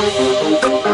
Música